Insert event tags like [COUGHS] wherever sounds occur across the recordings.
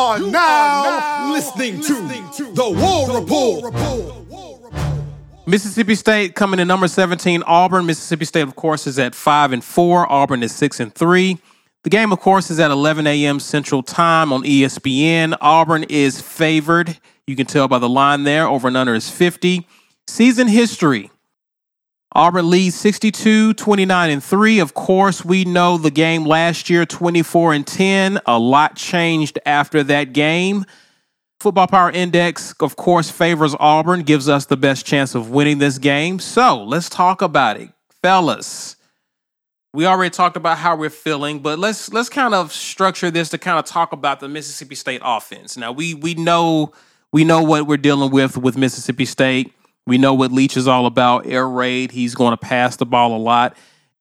You are, you now, are now listening, listening to, to, the War the Report. Report. Mississippi State coming in number 17, Auburn. Mississippi State, of course, is at 5 and 4. Auburn is 6 and 3. The game, of course, is at 11 a.m. Central Time on ESPN. Auburn is favored. You can tell by the line there. Over and under is 50. Season history Auburn leads 62, 29, and 3. Of course, we know the game last year, 24 and 10. A lot changed after that game. Football Power Index, of course, favors Auburn, gives us the best chance of winning this game. So let's talk about it. Fellas, we already talked about how we're feeling, but let's let's kind of structure this to kind of talk about the Mississippi State offense. Now we we know we know what we're dealing with with Mississippi State. We know what Leach is all about air raid. He's going to pass the ball a lot.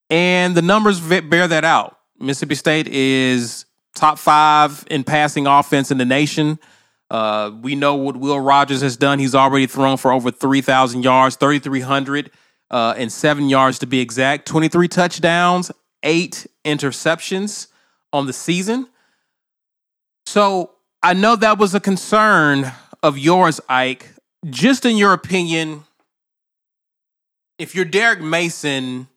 And the numbers bear that out. Mississippi State is top five in passing offense in the nation. Uh, we know what Will Rogers has done. He's already thrown for over 3,000 yards, 3,300 uh, and seven yards to be exact, 23 touchdowns, eight interceptions on the season. So I know that was a concern of yours, Ike, just in your opinion, if you're Derek Mason,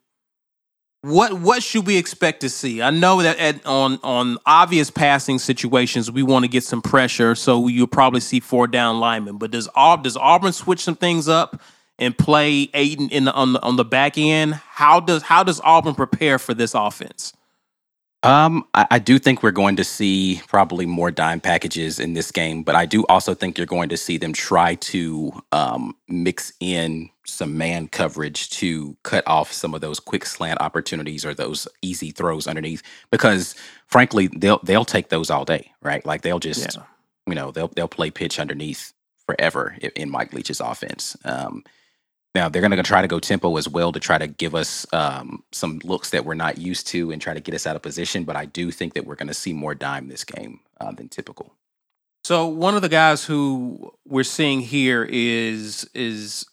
what what should we expect to see? I know that at, on on obvious passing situations, we want to get some pressure, so you'll probably see four down linemen. But does Auburn does Auburn switch some things up and play Aiden in the, on the on the back end? How does how does Auburn prepare for this offense? Um, I, I, do think we're going to see probably more dime packages in this game, but I do also think you're going to see them try to um, mix in some man coverage to cut off some of those quick slant opportunities or those easy throws underneath. Because frankly, they'll they'll take those all day, right? Like they'll just yeah. you know they'll they'll play pitch underneath forever in Mike Leach's offense. Um, now they're going to try to go tempo as well to try to give us um, some looks that we're not used to and try to get us out of position. But I do think that we're going to see more dime this game uh, than typical. So one of the guys who we're seeing here is is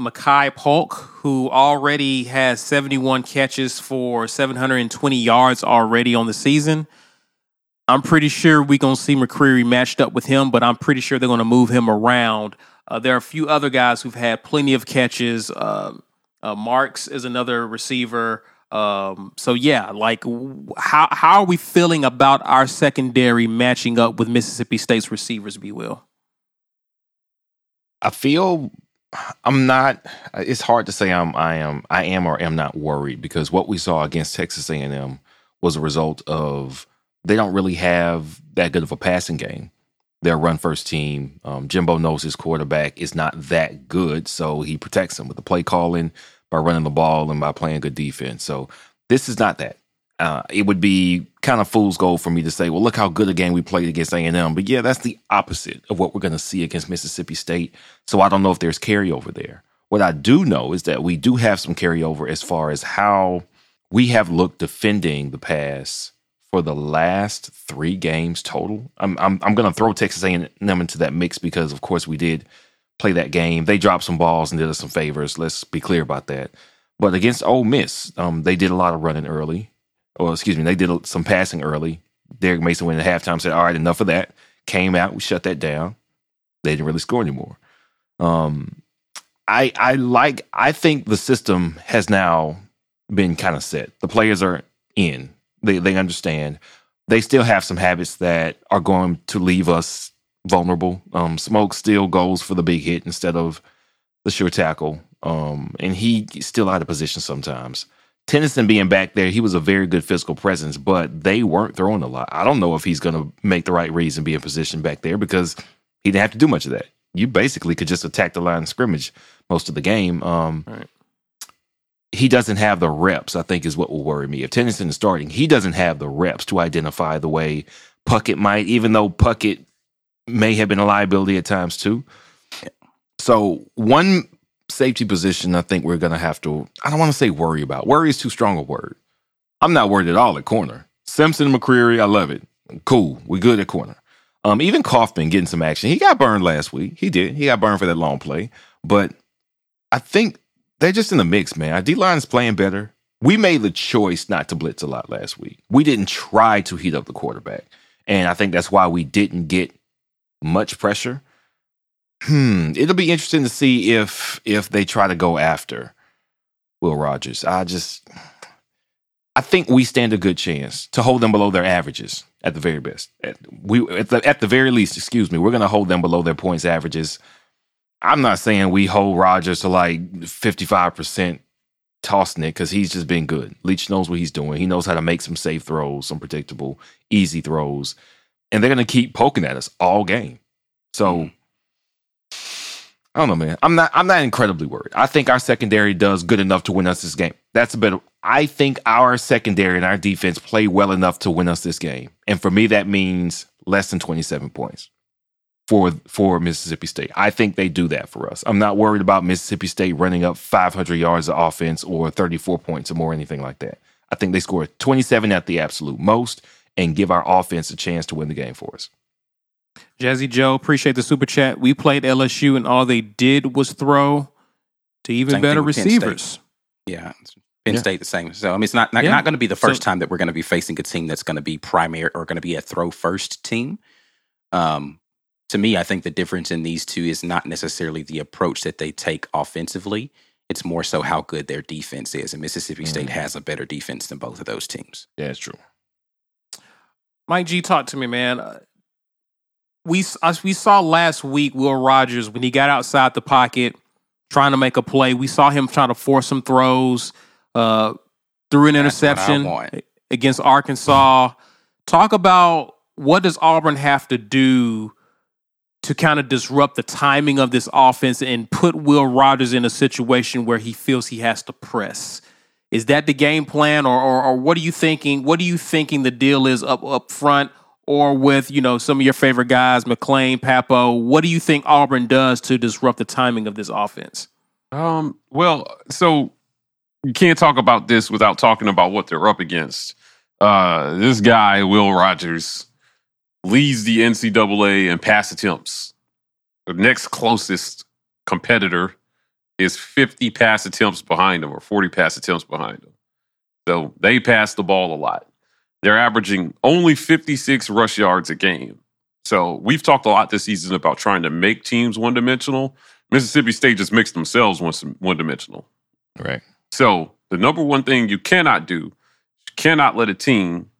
Makai Polk, who already has 71 catches for 720 yards already on the season. I'm pretty sure we're going to see McCreary matched up with him, but I'm pretty sure they're going to move him around uh, there are a few other guys who've had plenty of catches. Uh, uh, Marks is another receiver. Um, so yeah, like how how are we feeling about our secondary matching up with Mississippi State's receivers? Be will. I feel I'm not. It's hard to say I'm. I am. I am or am not worried because what we saw against Texas A&M was a result of they don't really have that good of a passing game their run first team. Um, Jimbo knows his quarterback is not that good, so he protects him with the play calling by running the ball and by playing good defense. So this is not that. Uh, it would be kind of fool's gold for me to say, well, look how good a game we played against A&M. But yeah, that's the opposite of what we're going to see against Mississippi State. So I don't know if there's carryover there. What I do know is that we do have some carryover as far as how we have looked defending the pass for the last three games total. I'm I'm, I'm going to throw Texas A&M into that mix because, of course, we did play that game. They dropped some balls and did us some favors. Let's be clear about that. But against Ole Miss, um, they did a lot of running early, or excuse me, they did some passing early. Derek Mason went at halftime, said, "All right, enough of that." Came out, we shut that down. They didn't really score anymore. Um, I I like. I think the system has now been kind of set. The players are in. They they understand. they still have some habits that are going to leave us vulnerable. Um, Smoke still goes for the big hit instead of the sure tackle. Um, and he's still out of position sometimes. Tennison being back there, he was a very good physical presence, but they weren't throwing a lot. I don't know if he's going to make the right reads and be in position back there because he didn't have to do much of that. You basically could just attack the line of scrimmage most of the game. Um, Right. He doesn't have the reps, I think, is what will worry me. If Tennison is starting, he doesn't have the reps to identify the way Puckett might, even though Puckett may have been a liability at times too. So one safety position I think we're gonna have to I don't want to say worry about. Worry is too strong a word. I'm not worried at all at corner. Simpson McCreary, I love it. Cool. We good at corner. Um, even Kaufman getting some action. He got burned last week. He did. He got burned for that long play. But I think they're just in the mix, man. Our D is playing better. We made the choice not to blitz a lot last week. We didn't try to heat up the quarterback. And I think that's why we didn't get much pressure. Hmm. It'll be interesting to see if if they try to go after Will Rogers. I just I think we stand a good chance to hold them below their averages at the very best. At, we at the at the very least, excuse me, we're going to hold them below their points averages. I'm not saying we hold Rogers to like 55 percent tossing it because he's just been good. Leach knows what he's doing. He knows how to make some safe throws, some predictable, easy throws, and they're going to keep poking at us all game. So. Hmm. I don't know, man. I'm not. I'm not incredibly worried. I think our secondary does good enough to win us this game. That's a bit. Of, I think our secondary and our defense play well enough to win us this game. And for me, that means less than 27 points for for Mississippi State. I think they do that for us. I'm not worried about Mississippi State running up 500 yards of offense or 34 points or more, anything like that. I think they score 27 at the absolute most and give our offense a chance to win the game for us. Jazzy Joe, appreciate the super chat. We played LSU and all they did was throw to even Same better receivers. Yeah, Penn Yeah. State the same. So I mean, it's not not, Yeah. not going to be the first So- time that we're going to be facing a team that's going to be primary or going to be a throw first team. Um, to me, I think the difference in these two is not necessarily the approach that they take offensively. It's more so how good their defense is, and Mississippi State Mm. has a better defense than both of those teams. Yeah, it's true. Mike G, talk to me, man. Uh, We we saw last week Will Rogers when he got outside the pocket trying to make a play. We saw him trying to force some throws, uh, threw an That's interception against Arkansas. Talk about what does Auburn have to do to kind of disrupt the timing of this offense and put Will Rogers in a situation where he feels he has to press. Is that the game plan, or, or, or what are you thinking? What are you thinking the deal is up up front, or with you know some of your favorite guys, McLean, Pappoe? What do you think Auburn does to disrupt the timing of this offense? Um, well, so you can't talk about this without talking about what they're up against. Uh, this guy, Will Rogers, leads the NCAA in pass attempts. The next closest competitor is 50 pass attempts behind them or 40 pass attempts behind them. So they pass the ball a lot. They're averaging only 56 rush yards a game. So we've talked a lot this season about trying to make teams one dimensional. Mississippi State just makes themselves one dimensional. Right. So the number one thing you cannot do, you cannot let a team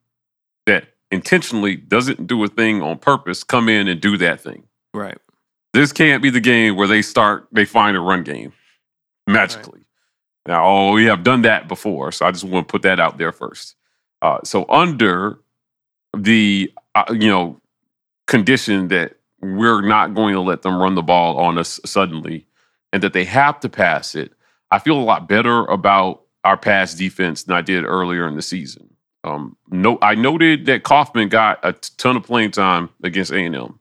intentionally doesn't do a thing on purpose come in and do that thing. Right. This can't be the game where they start, they find a run game magically. Now, oh, we have done that before, so I just want to put that out there first. Uh, so under the uh, you know condition that we're not going to let them run the ball on us suddenly, and that they have to pass it, I feel a lot better about our pass defense than I did earlier in the season. Um, no, I noted that Kaufman got a ton of playing time against A and M.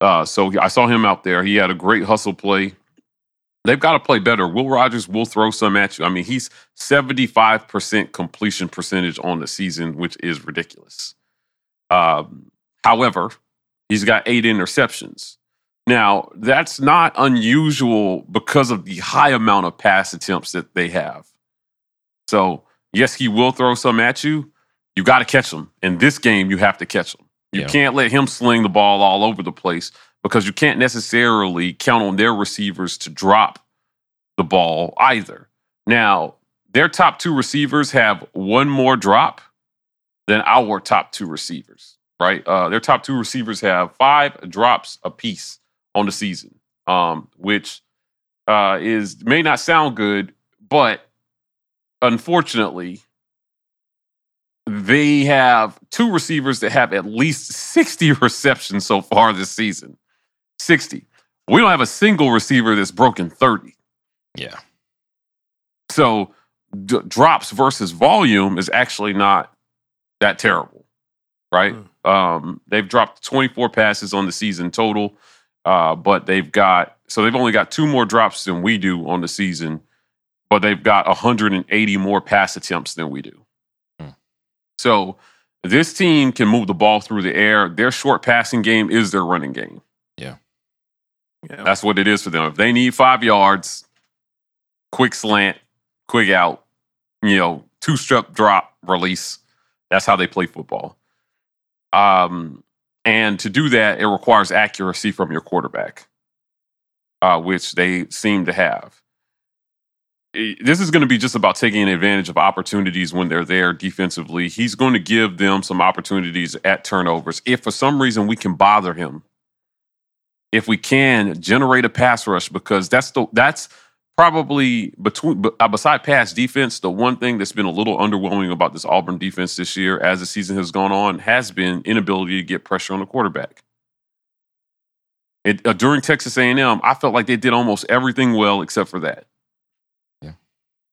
Uh, so I saw him out there. He had a great hustle play. They've got to play better. Will Rogers will throw some at you. I mean, he's 75% completion percentage on the season, which is ridiculous. Um, however, he's got eight interceptions. Now, that's not unusual because of the high amount of pass attempts that they have. So, yes, he will throw some at you. You got to catch them. In this game, you have to catch them. You Yeah. can't let him sling the ball all over the place because you can't necessarily count on their receivers to drop the ball either. Now, their top two receivers have one more drop than our top two receivers. Right, uh, their top two receivers have five drops apiece on the season, um, which uh, is may not sound good, but unfortunately, they have two receivers that have at least 60 [LAUGHS] receptions so far this season. 60. We don't have a single receiver that's broken 30. Yeah. So d- drops versus volume is actually not that terrible, right? Um, they've dropped 24 passes on the season total, uh, but they've got so they've only got two more drops than we do on the season, but they've got 180 more pass attempts than we do. Hmm. So this team can move the ball through the air. Their short passing game is their running game. Yeah. Yeah. That's what it is for them. If they need five yards, quick slant, quick out, you know, two step drop, release. That's how they play football. Um, and to do that, it requires accuracy from your quarterback, uh, which they seem to have. This is going to be just about taking advantage of opportunities when they're there defensively. He's going to give them some opportunities at turnovers. If for some reason we can bother him, if we can generate a pass rush, because that's the that's probably between uh, beside pass defense, the one thing that's been a little underwhelming about this Auburn defense this year, as the season has gone on, has been inability to get pressure on the quarterback. It, uh, during Texas A&M, I felt like they did almost everything well except for that.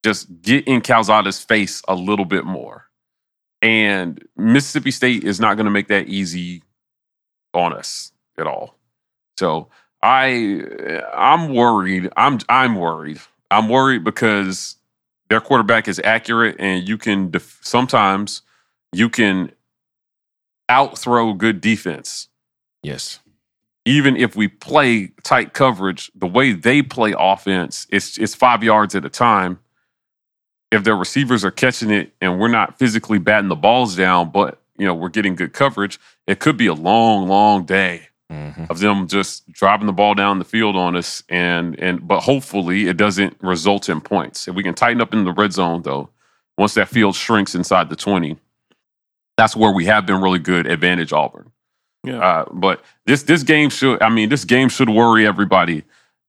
Just get in Calzada's face a little bit more. And Mississippi State is not going to make that easy on us at all. So I I'm worried. I'm I'm worried. I'm worried because their quarterback is accurate, and you can def- sometimes you can outthrow good defense. Yes. Even if we play tight coverage, the way they play offense, it's it's five yards at a time. If their receivers are catching it and we're not physically batting the balls down, but you know we're getting good coverage, it could be a long, long day hmm of them just driving the ball down the field on us and and but hopefully it doesn't result in points. If we can tighten up in the red zone though, once that field shrinks inside the 20, that's where we have been really good advantage Auburn. Yeah. Uh, but this this game should I mean this game should worry everybody.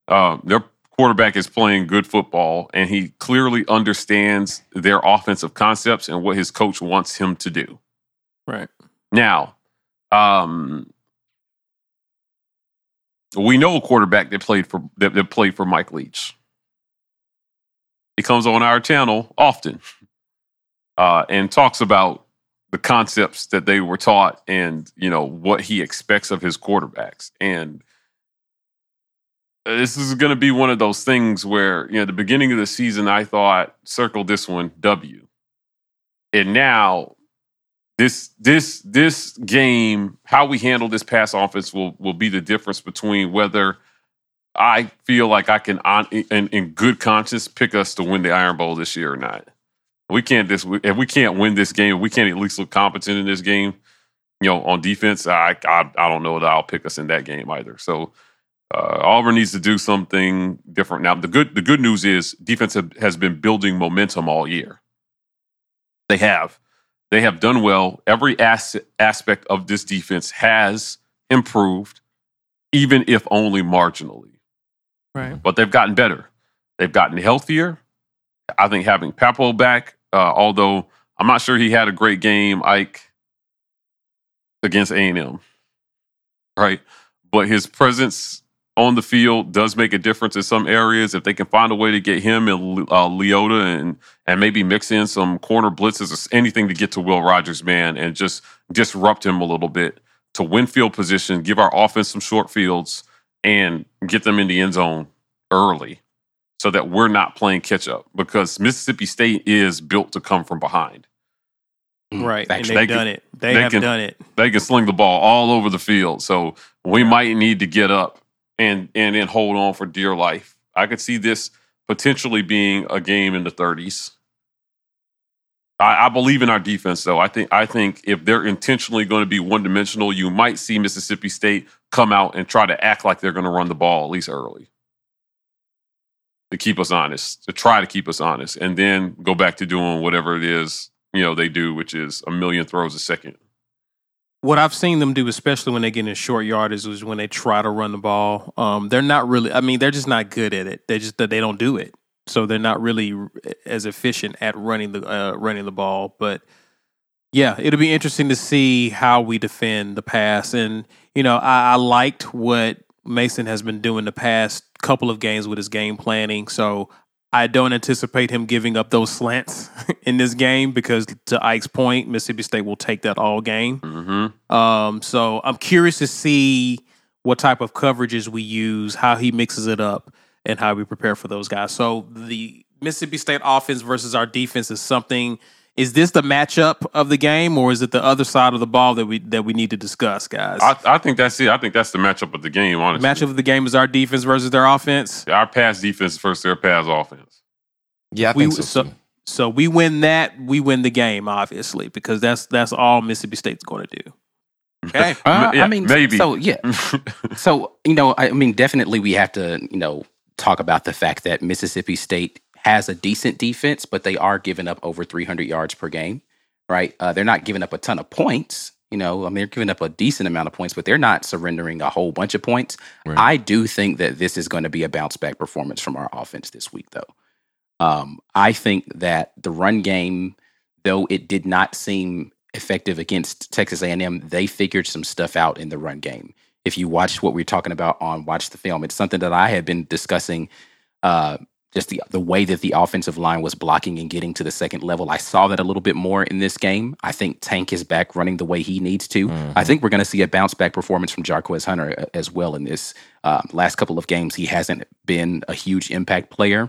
Uh, their quarterback is playing good football and he clearly understands their offensive concepts and what his coach wants him to do. right. Now, um, we know a quarterback that played for that, that played for Mike Leach. He comes on our channel often uh, and talks about the concepts that they were taught and you know what he expects of his quarterbacks. And Uh, this is going to be one of those things where you know the beginning of the season I thought circle this one W, and now this this this game, how we handle this pass offense will will be the difference between whether I feel like I can on in, in good conscience pick us to win the Iron Bowl this year or not. We can't this if we can't win this game, we can't at least look competent in this game. You know, on defense, I I, I don't know that I'll pick us in that game either. So uh, Auburn needs to do something different now. The good the good news is defense have, has been building momentum all year. They have. They have done well. Every as- aspect of this defense has improved, even if only marginally. Right. But they've gotten better. They've gotten healthier. I think having Pappoe back, uh, although I'm not sure he had a great game, Ike against A&M, right? But his presence on the field does make a difference in some areas. If they can find a way to get him and uh, Leota and and maybe mix in some corner blitzes or anything to get to Will Rogers, man, and just disrupt him a little bit to win field position, give our offense some short fields, and get them in the end zone early so that we're not playing catch up because Mississippi State is built to come from behind. Right. And Actually, they've they done can- it. They, they have can- done it. They can sling the ball all over the field. So we might need to get up and and then hold on for dear life. I could see this potentially being a game in the 30s. I, I believe in our defense, though. I think I think if they're intentionally going to be one dimensional, you might see Mississippi State come out and try to act like they're going to run the ball at least early to keep us honest, to try to keep us honest, and then go back to doing whatever it is you know they do, which is a million throws a second. What I've seen them do, especially when they get in short yardage, is when they try to run the ball. Um, they're not really. I mean, they're just not good at it. They just they don't do it, so they're not really as efficient at running the uh, running the ball. But yeah, it'll be interesting to see how we defend the pass. And you know, I, I liked what Mason has been doing the past couple of games with his game planning. So I don't anticipate him giving up those slants [LAUGHS] in this game because, to Ike's point, Mississippi State will take that all game. Mm-hmm. Um, so I'm curious to see what type of coverages we use, how he mixes it up, and how we prepare for those guys. So the Mississippi State offense versus our defense is something. Is this the matchup of the game, or is it the other side of the ball that we that we need to discuss, guys? I, I think that's it. I think that's the matchup of the game. the Honestly, matchup of the game is our defense versus their offense. Our pass defense versus their pass offense. Yeah, I We- think so. so- So we win that, we win the game, obviously, because that's that's all Mississippi State's going to do. Okay. [LAUGHS] Uh, Yeah, I mean, maybe. So yeah, [LAUGHS] so you know, I mean, definitely we have to you know talk about the fact that Mississippi State has a decent defense, but they are giving up over 300 yards per game, right? Uh, they're not giving up a ton of points. You know, I mean, they're giving up a decent amount of points, but they're not surrendering a whole bunch of points. Right. I do think that this is going to be a bounce back performance from our offense this week, though. Um, I think that the run game, though it did not seem effective against Texas A&M, they figured some stuff out in the run game. If you watch what we are talking about on Watch the Film, it's something that I had been discussing. Uh, just the the way that the offensive line was blocking and getting to the second level, I saw that a little bit more in this game. I think Tank is back running the way he needs to. I think we're going to see a bounce back performance from Jarquez Hunter uh, as well in this uh, last couple of games. He hasn't been a huge impact player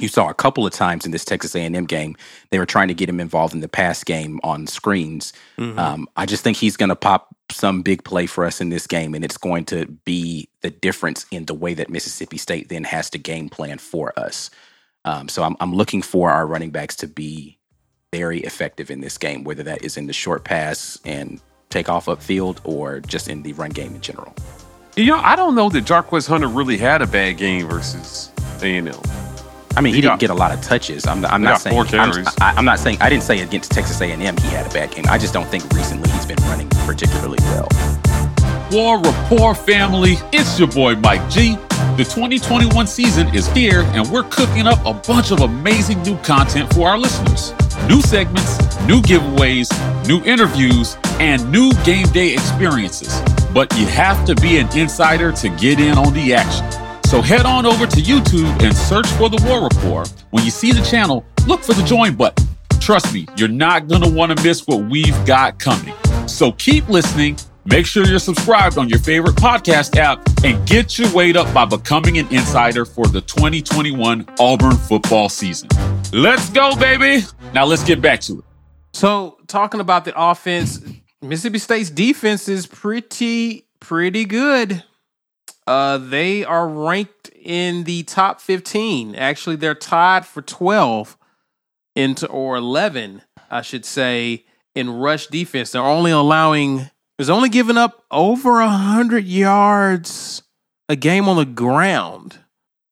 you saw a couple of times in this Texas A&M game they were trying to get him involved in the pass game on screens. Um, I just think he's going to pop some big play for us in this game, and it's going to be the difference in the way that Mississippi State then has to game plan for us. Um, so I'm, I'm looking for our running backs to be very effective in this game, whether that is in the short pass and take off upfield or just in the run game in general. You know, I don't know that Jarquez Hunter really had a bad game versus A&M. I mean, he, He didn't get a lot of touches. I'm, I'm not saying. four I'm. I, I'm not saying. I didn't say against Texas A&M he had a bad game. I just don't think recently he's been running particularly well. War Report family, it's your boy Mike G. The 2021 season is here, and we're cooking up a bunch of amazing new content for our listeners. New segments, new giveaways, new interviews, and new game day experiences. But you have to be an insider to get in on the action. So head on over to YouTube and search for the War Report. When you see the channel, look for the join button. Trust me, you're not going to want to miss what we've got coming. So keep listening. Make sure you're subscribed on your favorite podcast app and get your weight up by becoming an insider for the 2021 Auburn football season. Let's go, baby. Now let's get back to it. So talking about the offense, Mississippi State's defense is pretty pretty good. Uh, they are ranked in the top 15. Actually, they're tied for 12 into or 11, I should say, in rush defense. They're only allowing there's only giving up over a hundred yards a game on the ground.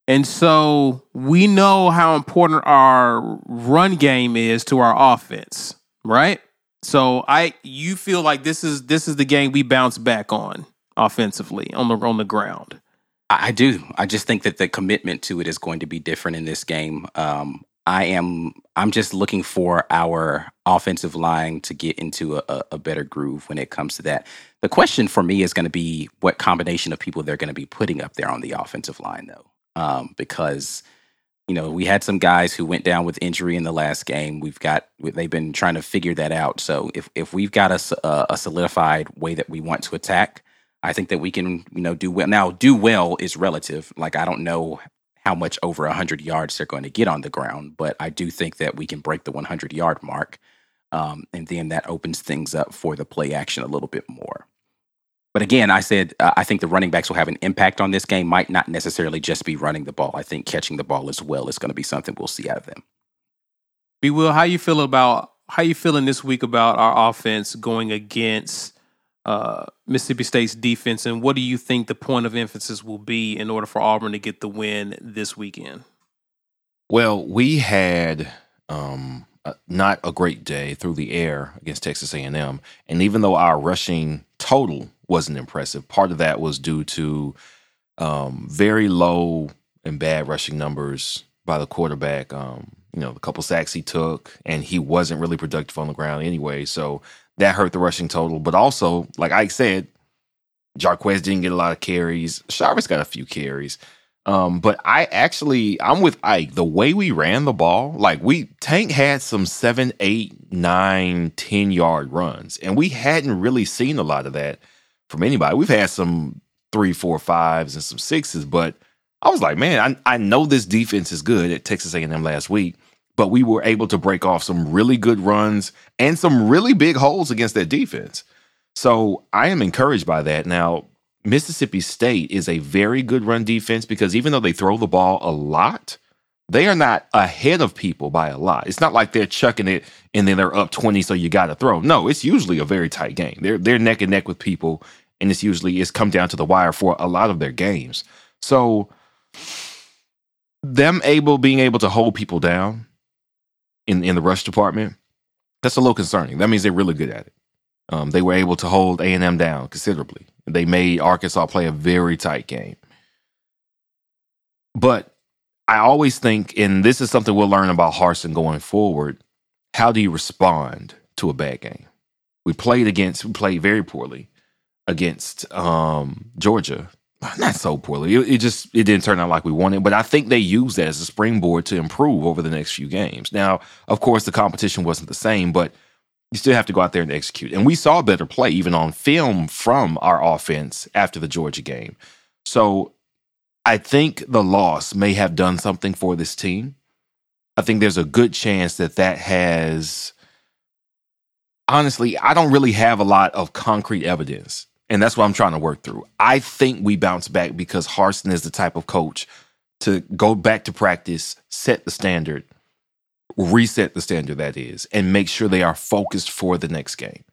And so we know how important our run game is to our offense, right? So I you feel like this is this is the game we bounce back on offensively on the on the ground. I do. I just think that the commitment to it is going to be different in this game. Um, I am. I'm just looking for our offensive line to get into a, a, a better groove when it comes to that. The question for me is going to be what combination of people they're going to be putting up there on the offensive line, though, um, because you know we had some guys who went down with injury in the last game. We've got they've been trying to figure that out. So if if we've got a solidified way that we want to attack, I think that we can, you know, do well. Now, do well is relative. Like I don't know how much over 100 yards they're going to get on the ground, but I do think that we can break the 100 yard mark. Um, and then that opens things up for the play action a little bit more. But again, I said uh, I think the running backs will have an impact on this game. Might not necessarily just be running the ball. I think catching the ball as well is going to be something we'll see out of them. B Will, how you feel about how you feeling this week about our offense going against uh, Mississippi State's defense, and what do you think the point of emphasis will be in order for Auburn to get the win this weekend? Well, we had um, not a great day through the air against Texas A&M. And even though our rushing total wasn't impressive, part of that was due to um, very low and bad rushing numbers by the quarterback. Um, you know, the couple sacks he took, and he wasn't really productive on the ground anyway. So that hurt the rushing total. But also, like Ike said, Jarquez didn't get a lot of carries. Chavez got a few carries. Um, but I actually, I'm with Ike. The way we ran the ball, like we Tank had some seven, eight, nine, ten yard runs, and we hadn't really seen a lot of that from anybody. We've had some three, four, fives and some sixes, but I was like, man, I, I know this defense is good at Texas A&M last week, but we were able to break off some really good runs and some really big holes against that defense. So I am encouraged by that. Now, Mississippi State is a very good run defense because even though they throw the ball a lot, they are not ahead of people by a lot. It's not like they're chucking it and then they're up 20, so you got to throw. No, it's usually a very tight game. They're they're neck and neck with people, and it's usually it's come down to the wire for a lot of their games. So them able being able to hold people down in in the rush department, that's a little concerning. That means they're really good at it. Um, they were able to hold A and M down considerably. They made Arkansas play a very tight game. But I always think, and this is something we'll learn about Harsin going forward. How do you respond to a bad game? We played against, we played very poorly against um, Georgia. Not so poorly. It, it, just it didn't turn out like we wanted. But I think they used that as a springboard to improve over the next few games. Now, of course, the competition wasn't the same, but you still have to go out there and execute. And we saw better play even on film from our offense after the Georgia game. So I think the loss may have done something for this team. I think there's a good chance that that has. Honestly, I don't really have a lot of concrete evidence, and that's what I'm trying to work through. I think we bounce back because Harsin is the type of coach to go back to practice, set the standard, reset the standard that is, and make sure they are focused for the next game.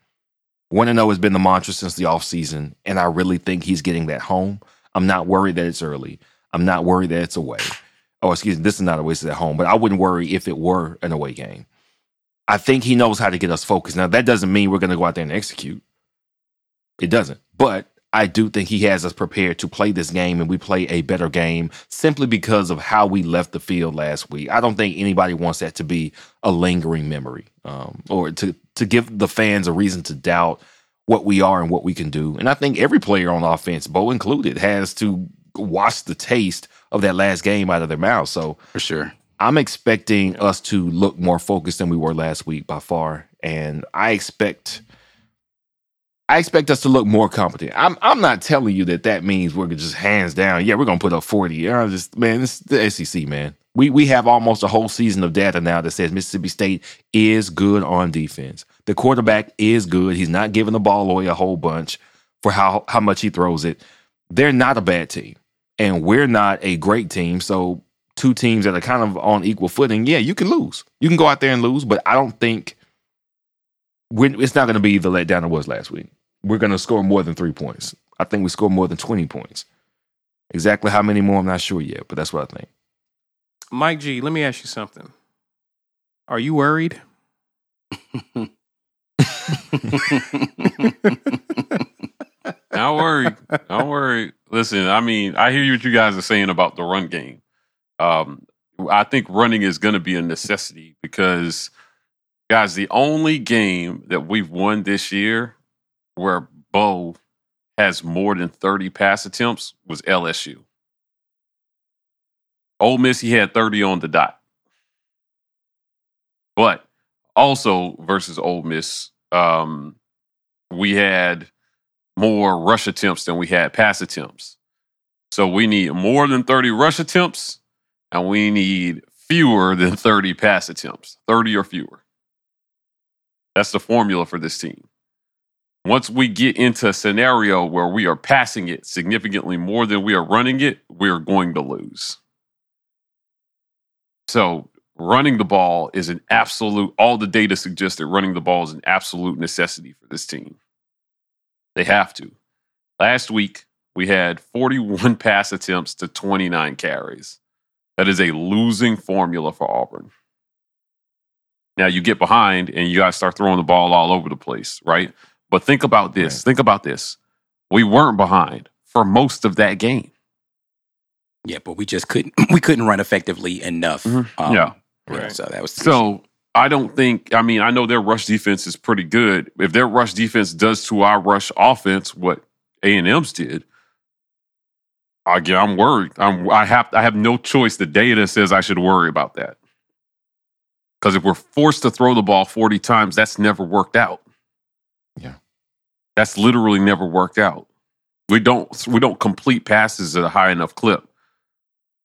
One to oh know has been the mantra since the offseason, and I really think he's getting that home. I'm not worried that it's early. I'm not worried that it's away. Oh, excuse me, this is not a waste at home, but I wouldn't worry if it were an away game. I think he knows how to get us focused. Now, that doesn't mean we're going to go out there and execute. It doesn't. But I do think he has us prepared to play this game and we play a better game simply because of how we left the field last week. I don't think anybody wants that to be a lingering memory um, or to, to give the fans a reason to doubt what we are and what we can do. And I think every player on offense, Bo included, has to wash the taste of that last game out of their mouth. So for sure. I'm expecting us to look more focused than we were last week by far. And I expect I expect us to look more competent. I'm I'm not telling you that that means we're just hands down. Yeah, we're gonna put up 40. Uh, I'm just man, it's the SEC, man. We we have almost a whole season of data now that says Mississippi State is good on defense. The quarterback is good. He's not giving the ball away a whole bunch for how how much he throws it. They're not a bad team, and we're not a great team. So two teams that are kind of on equal footing. Yeah, you can lose. You can go out there and lose, but I don't think it's not going to be the letdown it was last week. We're going to score more than three points. I think we score more than 20 points. Exactly how many more, I'm not sure yet, but that's what I think. Mike G, let me ask you something. Are you worried? [LAUGHS] Don't worry. Don't worry. Listen, I mean, I hear what you guys are saying about the run game. Um, I think running is going to be a necessity because, guys, the only game that we've won this year where Bo has more than 30 pass attempts was LSU. Ole Miss, he had 30 on the dot. But also versus Ole Miss, um, we had more rush attempts than we had pass attempts. So we need more than 30 rush attempts and we need fewer than 30 pass attempts, 30 or fewer. That's the formula for this team. Once we get into a scenario where we are passing it significantly more than we are running it, we're going to lose. So, running the ball is an absolute, all the data suggests that running the ball is an absolute necessity for this team. They have to. Last week, we had 41 [LAUGHS] pass attempts to 29 carries. That is a losing formula for Auburn. Now you get behind and you guys start throwing the ball all over the place, right? But think about this. Right. Think about this. We weren't behind for most of that game. Yeah, but we just couldn't [CLEARS THROAT] we couldn't run effectively enough. Mhm. Um, Yeah. Right. So that was the issue. So I don't think. I mean, I know their rush defense is pretty good. If their rush defense does to our rush offense what A and M's did, again, I'm worried. I'm. I have. I have no choice. The data says I should worry about that. Because if we're forced to throw the ball 40 times, that's never worked out. Yeah. That's literally never worked out. We don't. We don't complete passes at a high enough clip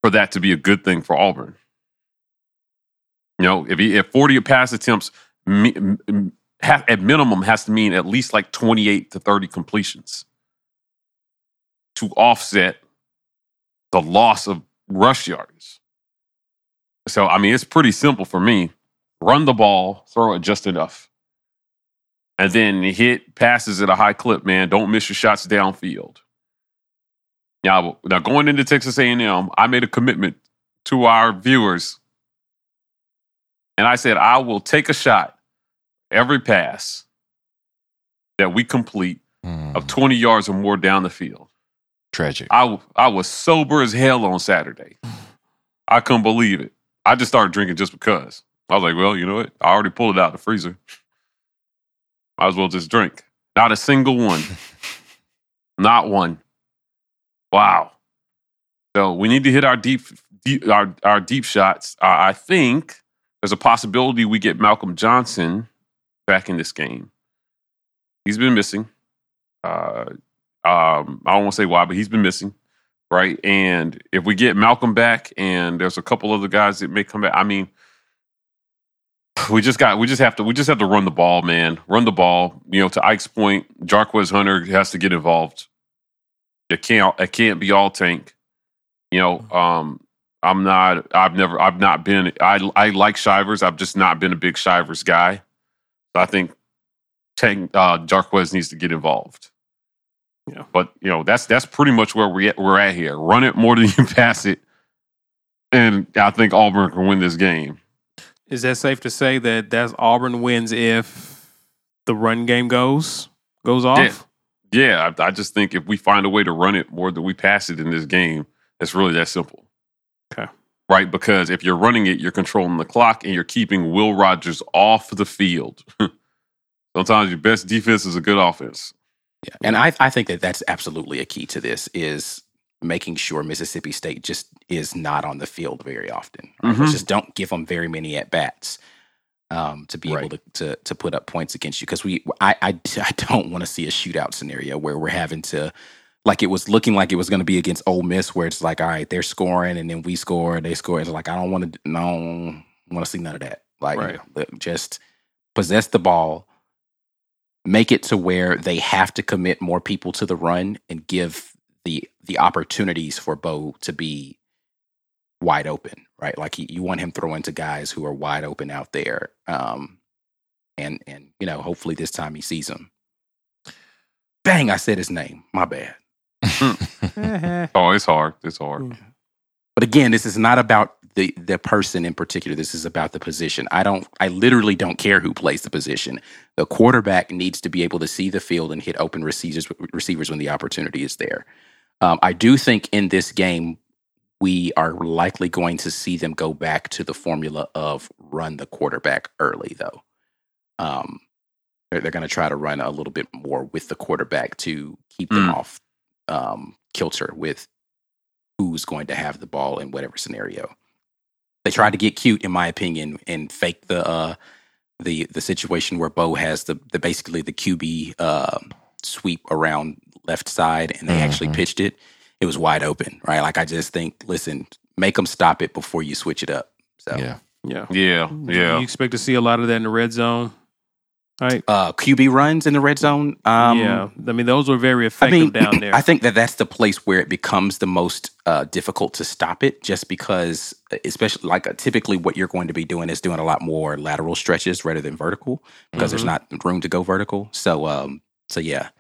for that to be a good thing for Auburn. You know, if he, if 40 pass attempts mi- m- m- ha- at minimum has to mean at least like 28 to 30 completions to offset the loss of rush yards. So, I mean, it's pretty simple for me. Run the ball, throw it just enough. And then hit passes at a high clip, man. Don't miss your shots downfield. Now, now going into Texas A&M, I made a commitment to our viewers and I said, I will take a shot every pass that we complete Mm, of 20 yards or more down the field. tragic. I I was sober as hell on Saturday. [LAUGHS] I couldn't believe it. I just started drinking just because. I was like, well, you know what? I already pulled it out of the freezer. Might as well just drink. Not a single one. [LAUGHS] Not one. Wow. So we need to hit our deep, deep our, our deep shots. Uh, I think there's a possibility we get Malcolm Johnson back in this game. He's been missing. Uh, um, I don't want to say why, but he's been missing, right? And if we get Malcolm back, and there's a couple other guys that may come back, I mean, [SIGHS] we just got we just have to we just have to run the ball, man. Run the ball. You know, to Ike's point, Jarquez Hunter has to get involved. It can't it can't be all tank. You know, um, I'm not. I've never. I've not been. I I like Shivers. I've just not been a big Shivers guy. So I think Tank uh, Jarquez needs to get involved. Yeah. But you know that's that's pretty much where we at, we're at here. Run it more than [LAUGHS] you pass it, and I think Auburn can win this game. Is that safe to say that that's Auburn wins if the run game goes goes off? Yeah, I, I just think if we find a way to run it more than we pass it in this game, it's really that simple. Okay. Right? Because if you're running it, you're controlling the clock and you're keeping Will Rogers off the field. [LAUGHS] Sometimes your best defense is a good offense. Yeah. And I, I think that that's absolutely a key to this is making sure Mississippi State just is not on the field very often. Right? Mhm. Just don't give them very many at bats um, to be able to, to to put up points against you. Because we, I, I, [LAUGHS] I don't want to see a shootout scenario where we're having to, like it was looking like it was going to be against Ole Miss, where it's like, all right, they're scoring and then we score, they score. It's like I don't want to, no, want to see none of that. Like Right. just possess the ball make it to where they have to commit more people to the run and give the the opportunities for Bo to be wide open, right? Like he, you want him throwing to guys who are wide open out there, um, and and you know hopefully this time he sees them. Bang! I said his name. My bad. [LAUGHS] Oh, it's hard. It's hard. But again, this is not about the the person in particular. This is about the position. I don't. I literally don't care who plays the position. The quarterback needs to be able to see the field and hit open receivers receivers when the opportunity is there. Um, I do think in this game we are likely going to see them go back to the formula of run the quarterback early, though. Um, they're, they're going to try to run a little bit more with the quarterback to keep them Mm. off um, kilter with who's going to have the ball in whatever scenario. They tried to get cute, in my opinion, and fake the uh, the the situation where Bo has the the basically the QB uh, sweep around left side, and they actually Mhm. pitched it. It was wide open, right? Like I just think, listen, make them stop it before you switch it up. So, Yeah. Yeah. Yeah, yeah. You expect to see a lot of that in the red zone, right? uh, QB runs in the red zone. Um, yeah. I mean, those were very I effective mean, down [CLEARS THROAT] there. I think that that's the place where it becomes the most uh, difficult to stop it, just because, especially like uh, typically, what you're going to be doing is doing a lot more lateral stretches rather than vertical because there's not room to go vertical. So, um, so yeah.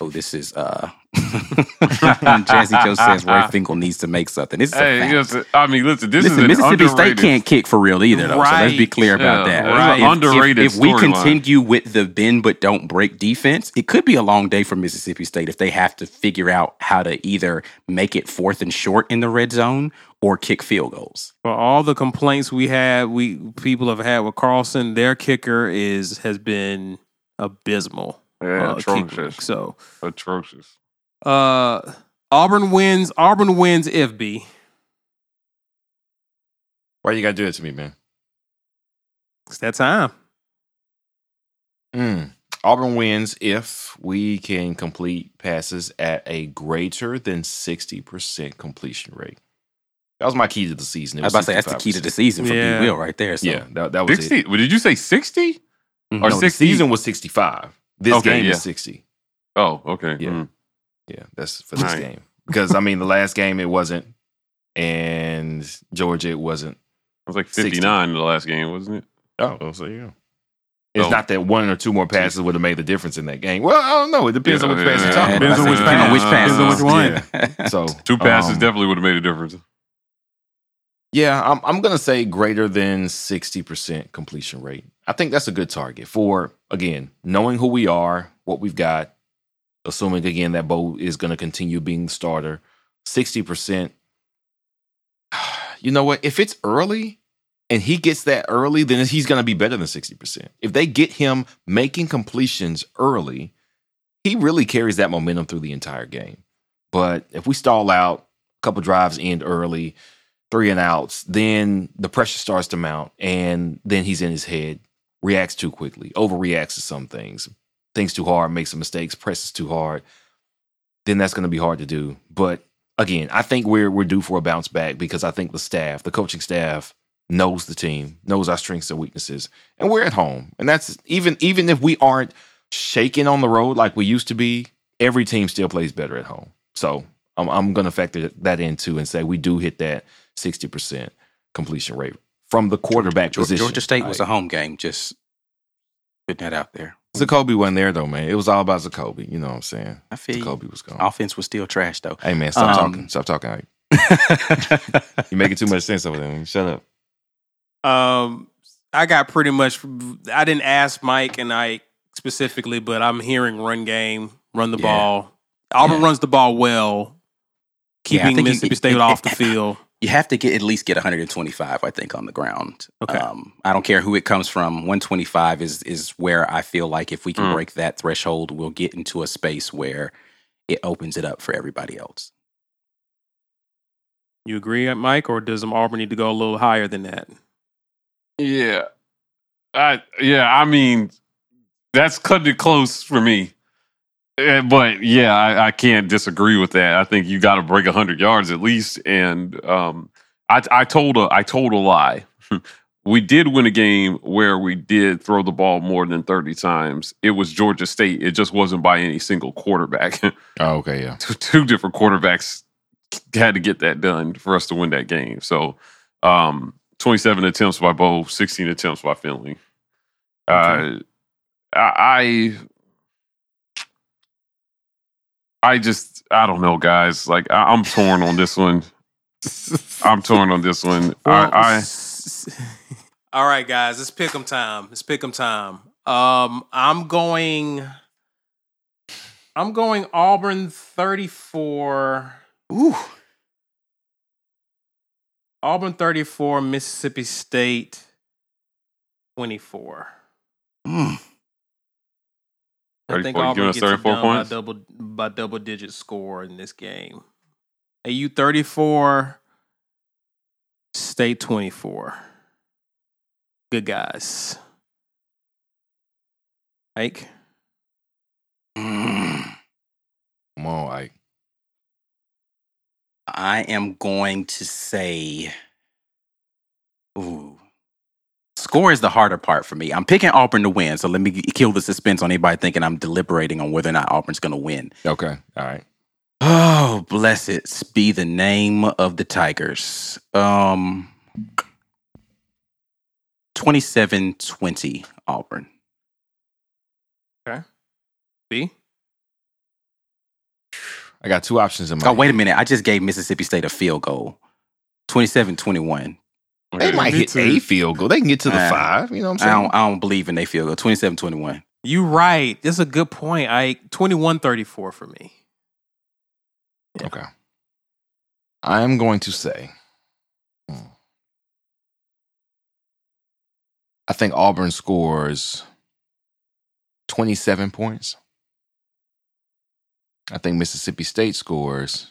Oh, this is uh, [LAUGHS] Jazzy Joe says Roy [LAUGHS] Finkel needs to make something. This is Hey, fact. listen, I mean, listen. This Listen, is an Mississippi underrated. State can't kick for real either, though. So let's be clear about Yeah, that. Right? an underrated If, if we storyline. continue with the bend but don't break defense, it could be a long day for Mississippi State if they have to figure out how to either make it fourth and short in the red zone or kick field goals. For all the complaints we had, we people have had with Carlson, their kicker is has been abysmal. Yeah, uh, kicking. atrocious. So Atrocious. uh Auburn wins. Auburn wins if B. Why you gotta do it to me, man? It's that time. Mm. Auburn wins if we can complete passes at a greater than 60% completion rate. That was my key to the season. It I was about to say that's the key to the season for Yeah. B Wil right there. So. Yeah, that, that was Sixty? it. Did you say sixty? Mhm. Or No, the 60? season was 65. This Okay, game yeah. is 60. Oh, okay. Yeah. Mm. Yeah, that's for this Right. game. Because, I mean, the last game it wasn't, and Georgia it wasn't. It was like 60. fifty nine in the last game, wasn't it? Oh, well, so you go. It's Oh. not that one or two more passes would have made the difference in that game. Well, I don't know. It depends on Yeah, which pass you're talking about. Depends on which pass. Depends on which one. Yeah. So Two passes um, definitely would have made a difference. Yeah, I'm I'm gonna say greater than sixty percent completion rate. I think that's a good target for again knowing who we are, what we've got. Assuming again that Bo is gonna continue being the starter, sixty percent. [SIGHS] You know what? If it's early and he gets that early, then he's gonna be better than sixty percent. If they get him making completions early, he really carries that momentum through the entire game. But if we stall out, a couple drives end early, three and outs, then the pressure starts to mount, and then he's in his head, reacts too quickly, overreacts to some things, thinks too hard, makes some mistakes, presses too hard. Then that's going to be hard to do. But again, I think we're we're due for a bounce back because I think the staff, the coaching staff, knows the team, knows our strengths and weaknesses, and we're at home. And that's even even if we aren't shaking on the road like we used to be, every team still plays better at home. So I'm I'm going to factor that in too and say we do hit that sixty percent completion rate from the quarterback Georgia, position. Georgia State was a home game. Just putting that out there. Zakoby wasn't there though, man. It was all about Zakoby. You know what I'm saying? I feel you. Zakoby was gone. Offense was still trash though. Hey man, stop Um, talking. Stop talking. Ike. [LAUGHS] You're making too much sense over there. Shut up. Um, I got pretty much. I didn't ask Mike and I specifically, but I'm hearing run game, run the Yeah. ball. Auburn Yeah. runs the ball well, Yeah, I keeping think you- Mississippi it- State it- off the [LAUGHS] field. You have to get at least get 125, I think, on the ground. Okay. Um, I don't care who it comes from. 125 is is where I feel like if we can Mm. break that threshold, we'll get into a space where it opens it up for everybody else. You agree, Mike, or does Auburn need to go a little higher than that? Yeah. I yeah, I mean that's cutting it close for me. Eh, But yeah, I, I can't disagree with that. I think you got to break hundred yards at least. And um, I, I told a I told a lie. [LAUGHS] we did win a game where we did throw the ball more than thirty times. It was Georgia State. It just wasn't by any single quarterback. [LAUGHS] Oh, okay, yeah. two, two different quarterbacks had to get that done for us to win that game. So, um, 27 attempts by Bo, 16 attempts by Finley. Uh, I, I just, I don't know, guys. Like, I, I'm torn on this one. I'm torn on this one. Well, I, I, s- all right, guys, it's pick 'em time. It's pick 'em time. Um, I'm going. I'm going Auburn 34. Ooh, Auburn 34, Mississippi State 24. mm. I think 34, Auburn gets it done points? by double by double digit score in this game. AU 34, State 24. Good guys. Ike. Mm. [CLEARS THROAT] Come on, Ike. I am going to say, ooh. Score is the harder part for me. I'm picking Auburn to win, so let me kill the suspense on anybody thinking I'm deliberating on whether or not Auburn's going to win. Okay, all right. Oh, blessed be the name of the Tigers. Um 27-20 Auburn. Okay. B. I got two options in my. Oh, wait a minute. I just gave Mississippi State a field goal. 27-21. They might hit too. a field goal. They can get to the five. You know what I I'm saying? don't, I don't believe in they field goal. 27-21. You right. That's a good point. I 21-34 for me. Okay. I am going to say, hmm, I think Auburn scores 27 points. I think Mississippi State scores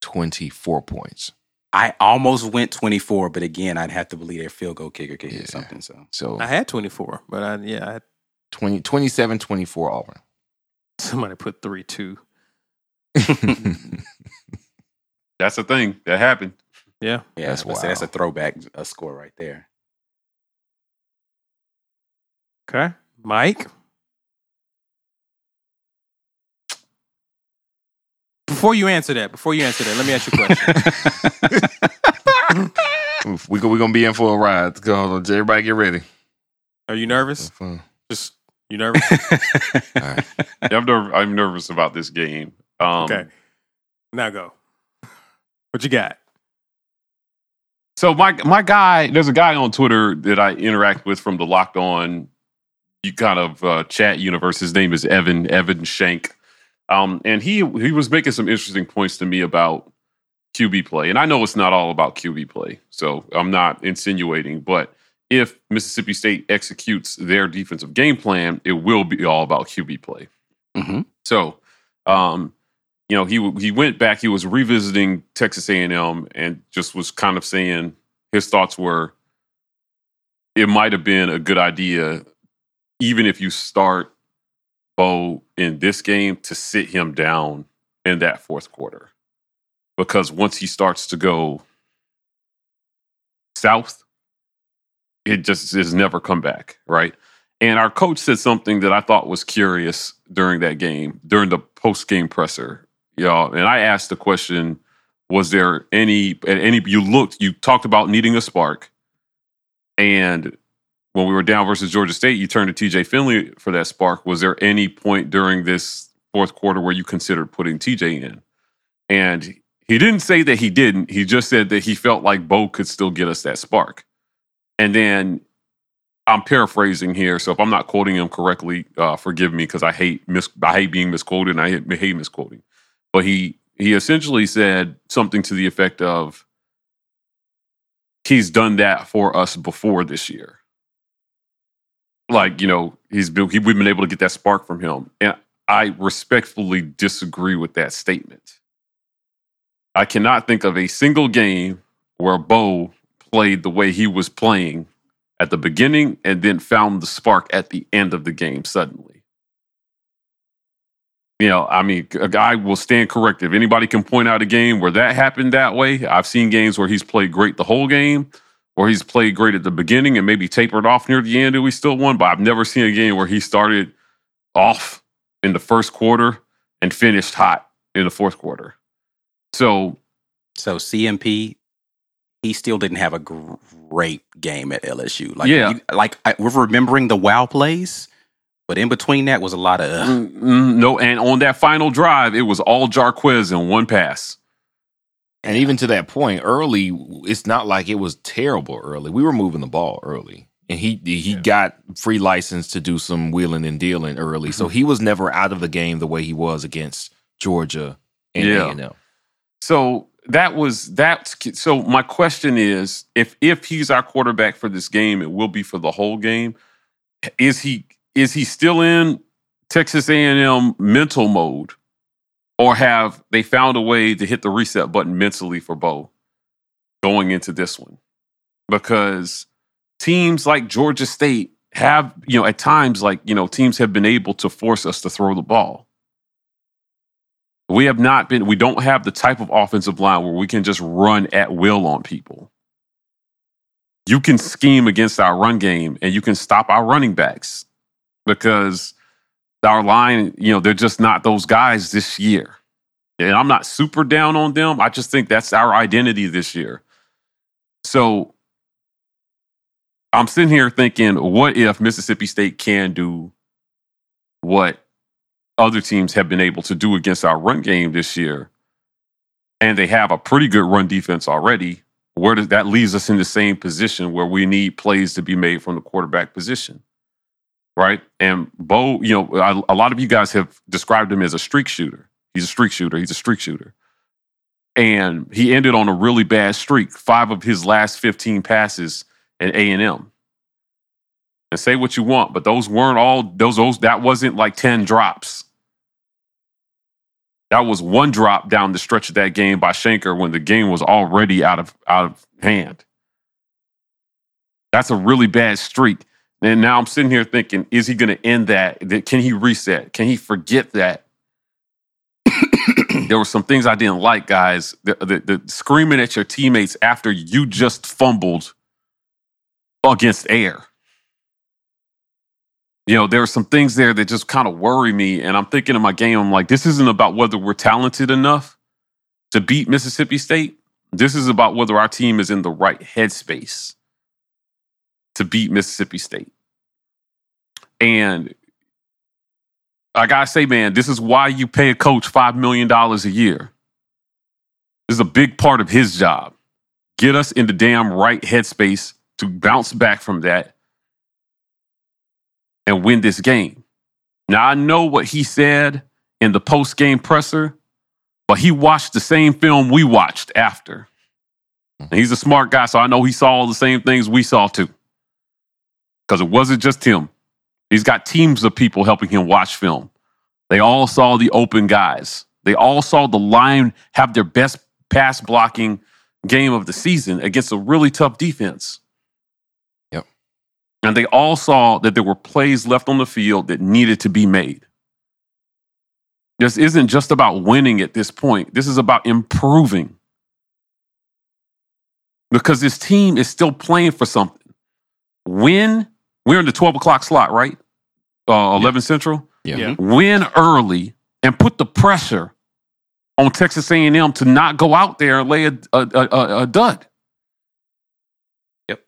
24 points. I almost went 24, but again, I'd have to believe their field goal kicker can Yeah. hit something. So So I had 24, but I yeah, I had 20, 27 24 Auburn. somebody put 3-2. [LAUGHS] That's the thing that happened. Yeah. yeah, That's that's, that's a throwback a score right there. Okay. Mike. Before you answer that, before you answer that, let me ask you a question. [LAUGHS] we we're going to be in for a ride. Go, on, everybody get ready. Are you nervous? Just you nervous? [LAUGHS] All right. Yeah, I'm, nerv- I'm nervous about this game. Um, okay. Now go. What you got? So my my guy, there's a guy on Twitter that I interact with from the Locked On, you kind of uh, chat universe. His name is Evan Evan Shank, um, and he he was making some interesting points to me about QB play. And I know it's not all about QB play, so I'm not insinuating, but if Mississippi State executes their defensive game plan, it will be all about QB play. hmm So, um, you know, he he went back. He was revisiting Texas A and M, and just was kind of saying his thoughts were it might have been a good idea, even if you start Bo in this game, to sit him down in that fourth quarter, because once he starts to go south, it just has never come back, right? And our coach said something that I thought was curious during that game, during the post game presser, y'all. And I asked the question: Was there any at any? You looked, you talked about needing a spark, and when we were down versus Georgia State, you turned to T.J. Finley for that spark. Was there any point during this fourth quarter where you considered putting T.J. in? And he didn't say that he didn't. He just said that he felt like Bo could still get us that spark. And then I'm paraphrasing here, so if I'm not quoting him correctly, uh, forgive me because I hate mis- I hate being misquoted and I hate, hate misquoting. But he he essentially said something to the effect of, "He's done that for us before this year. Like you know, he's been he, we've been able to get that spark from him, and I respectfully disagree with that statement. I cannot think of a single game where Bo played the way he was playing at the beginning and then found the spark at the end of the game suddenly. You know, I mean, a guy will stand corrected. If anybody can point out a game where that happened that way, I've seen games where he's played great the whole game, or he's played great at the beginning and maybe tapered off near the end and we still won. But I've never seen a game where he started off in the first quarter and finished hot in the fourth quarter. So So CMP, he still didn't have a great game at LSU. Like, Yeah. you- like I, we're remembering the wow plays, but in between that was a lot of. ugh. Mm, mm, no, and on that final drive, it was all Jarquez in one pass. And even to that point, early, it's not like it was terrible early. We were moving the ball early. And he he got free license to do some wheeling and dealing early. So mm-hmm. he was never out of the game the way he was against Georgia and Yeah. A&M. So that was that. So my question is, if if he's our quarterback for this game, it will be for the whole game. Is he is he still in Texas A and M mental mode, or have they found a way to hit the reset button mentally for Bo going into this one? Because teams like Georgia State have, you know, at times like you know teams have been able to force us to throw the ball. We have not been, we don't have the type of offensive line where we can just run at will on people. You can scheme against our run game and you can stop our running backs because our line, you know, they're just not those guys this year. And I'm not super down on them. I just think that's our identity this year. So I'm sitting here thinking, what if Mississippi State can do what other teams have been able to do against our run game this year, and they have a pretty good run defense already, where does that leaves us in the same position where we need plays to be made from the quarterback position, right? And Bo, you know, a, lot of you guys have described him as a streak shooter. He's a streak shooter. He's a streak shooter. And he ended on a really bad streak. Five of his last 15 passes at A&M. And say what you want, but those weren't all those those that wasn't like 10 drops. That was one drop down the stretch of that game by Shenker when the game was already out of out of hand. That's a really bad streak. And now I'm sitting here thinking, is he going to end that? Can he reset? Can he forget that? [COUGHS] there were some things I didn't like, guys. The, the, the, screaming at your teammates after you just fumbled against air. You know, there are some things there that just kind of worry me. And I'm thinking in my game, I'm like, this isn't about whether we're talented enough to beat Mississippi State. This is about whether our team is in the right headspace to beat Mississippi State. And I gotta say, man, this is why you pay a coach $5 million a year. This is a big part of his job. Get us in the damn right headspace to bounce back from that and win this game. Now, I know what he said in the post game presser, but he watched the same film we watched after. And he's a smart guy, so I know he saw all the same things we saw too. Because it wasn't just him. He's got teams of people helping him watch film. They all saw the open guys. They all saw the line have their best pass blocking game of the season against a really tough defense. Yep. And they all saw that there were plays left on the field that needed to be made. This isn't just about winning at this point. This is about improving. Because this team is still playing for something. Win we're in the 12 o'clock slot, right? Uh, 11 yeah. Central. Yeah. yeah. Win early and put the pressure on Texas A&M to not go out there and lay a, a, a, a dud. Yep.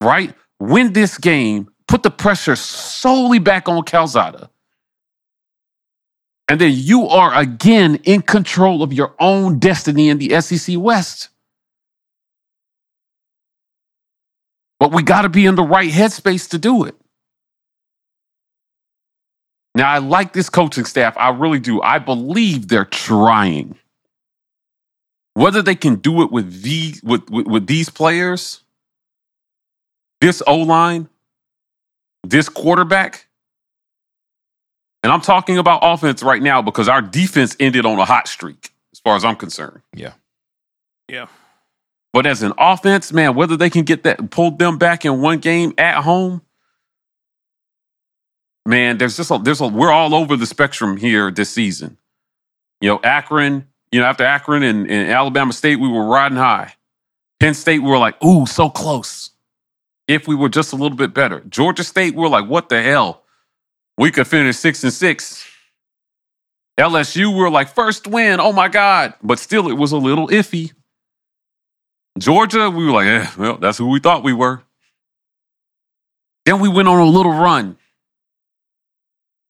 Right? Win this game. Put the pressure solely back on Calzada. And then you are again in control of your own destiny in the SEC West. But we got to be in the right headspace to do it. Now, I like this coaching staff. I really do. I believe they're trying. Whether they can do it with, these, with, with, with these players, this O line, this quarterback, and I'm talking about offense right now because our defense ended on a hot streak, as far as I'm concerned. Yeah. Yeah. But as an offense, man, whether they can get that pulled them back in one game at home, man, there's just a, there's a, we're all over the spectrum here this season. You know, Akron, you know, after Akron and, and Alabama State, we were riding high. Penn State, we were like, ooh, so close. If we were just a little bit better. Georgia State, we were like, what the hell? We could finish six and six. LSU, we were like, first win, oh my God. But still, it was a little iffy. Georgia, we were like, eh, well, that's who we thought we were. Then we went on a little run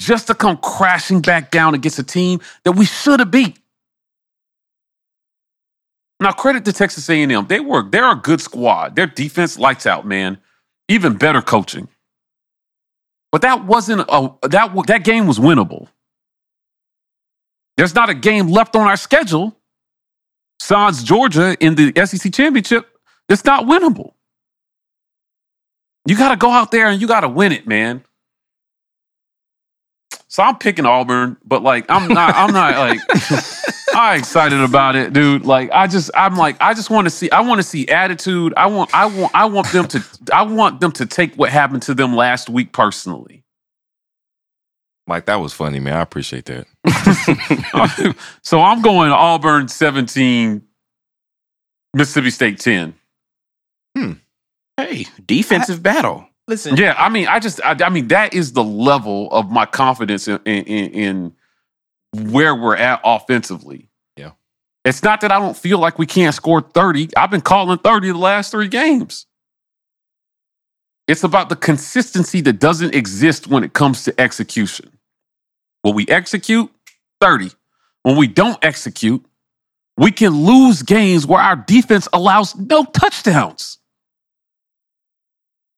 just to come crashing back down against a team that we should have beat. Now, credit to Texas A&M. They were they're a good squad. Their defense lights out, man. Even better coaching. But that wasn't a that that game was winnable. There's not a game left on our schedule sans Georgia in the SEC championship, it's not winnable. You got to go out there and you got to win it, man. So I'm picking Auburn, but like I'm not I'm not like [LAUGHS] I'm excited about it, dude. Like I just I'm like I just want to see I want to see attitude. I want I want I want them to I want them to take what happened to them last week personally. Mike, that was funny, man. I appreciate that. [LAUGHS] so I'm going Auburn 17, Mississippi State 10. Hmm. Hey, defensive I, battle. Listen. Yeah, I mean, I just, I, I, mean, that is the level of my confidence in, in, in where we're at offensively. Yeah. It's not that I don't feel like we can't score 30. I've been calling 30 the last three games. It's about the consistency that doesn't exist when it comes to execution. When we execute, 30. When we don't execute, we can lose games where our defense allows no touchdowns.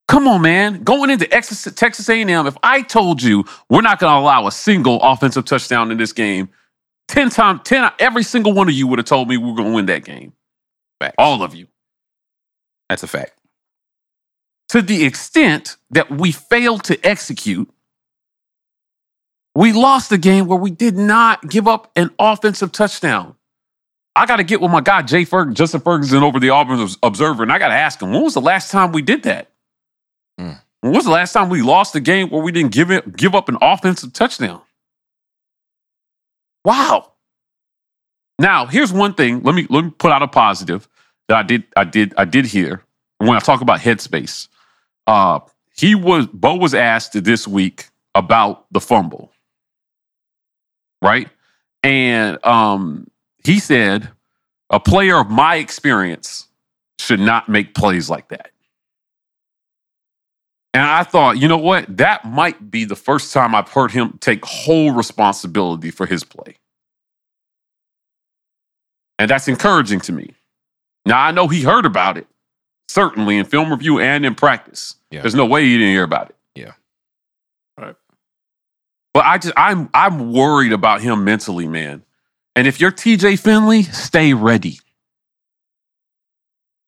Come on, man. Going into Texas, A&M, if I told you we're not going to allow a single offensive touchdown in this game, 10 times 10 every single one of you would have told me we are going to win that game. All of you. That's a fact. To the extent that we fail to execute, we lost a game where we did not give up an offensive touchdown. I got to get with my guy Jay Ferg, Justin Ferguson over the Auburn Observer, and I got to ask him when was the last time we did that? Mm. When was the last time we lost a game where we didn't give it give up an offensive touchdown? Wow. Now, here's one thing. Let me let me put out a positive that I did I did I did hear when I talk about headspace. Uh he was Bo was asked this week about the fumble. Right? And um he said a player of my experience should not make plays like that. And I thought, you know what? That might be the first time I've heard him take whole responsibility for his play. And that's encouraging to me. Now, I know he heard about it, certainly in film review and in practice. Yeah. There's no way he didn't hear about it. But I just I'm I'm worried about him mentally, man. And if you're TJ Finley, stay ready.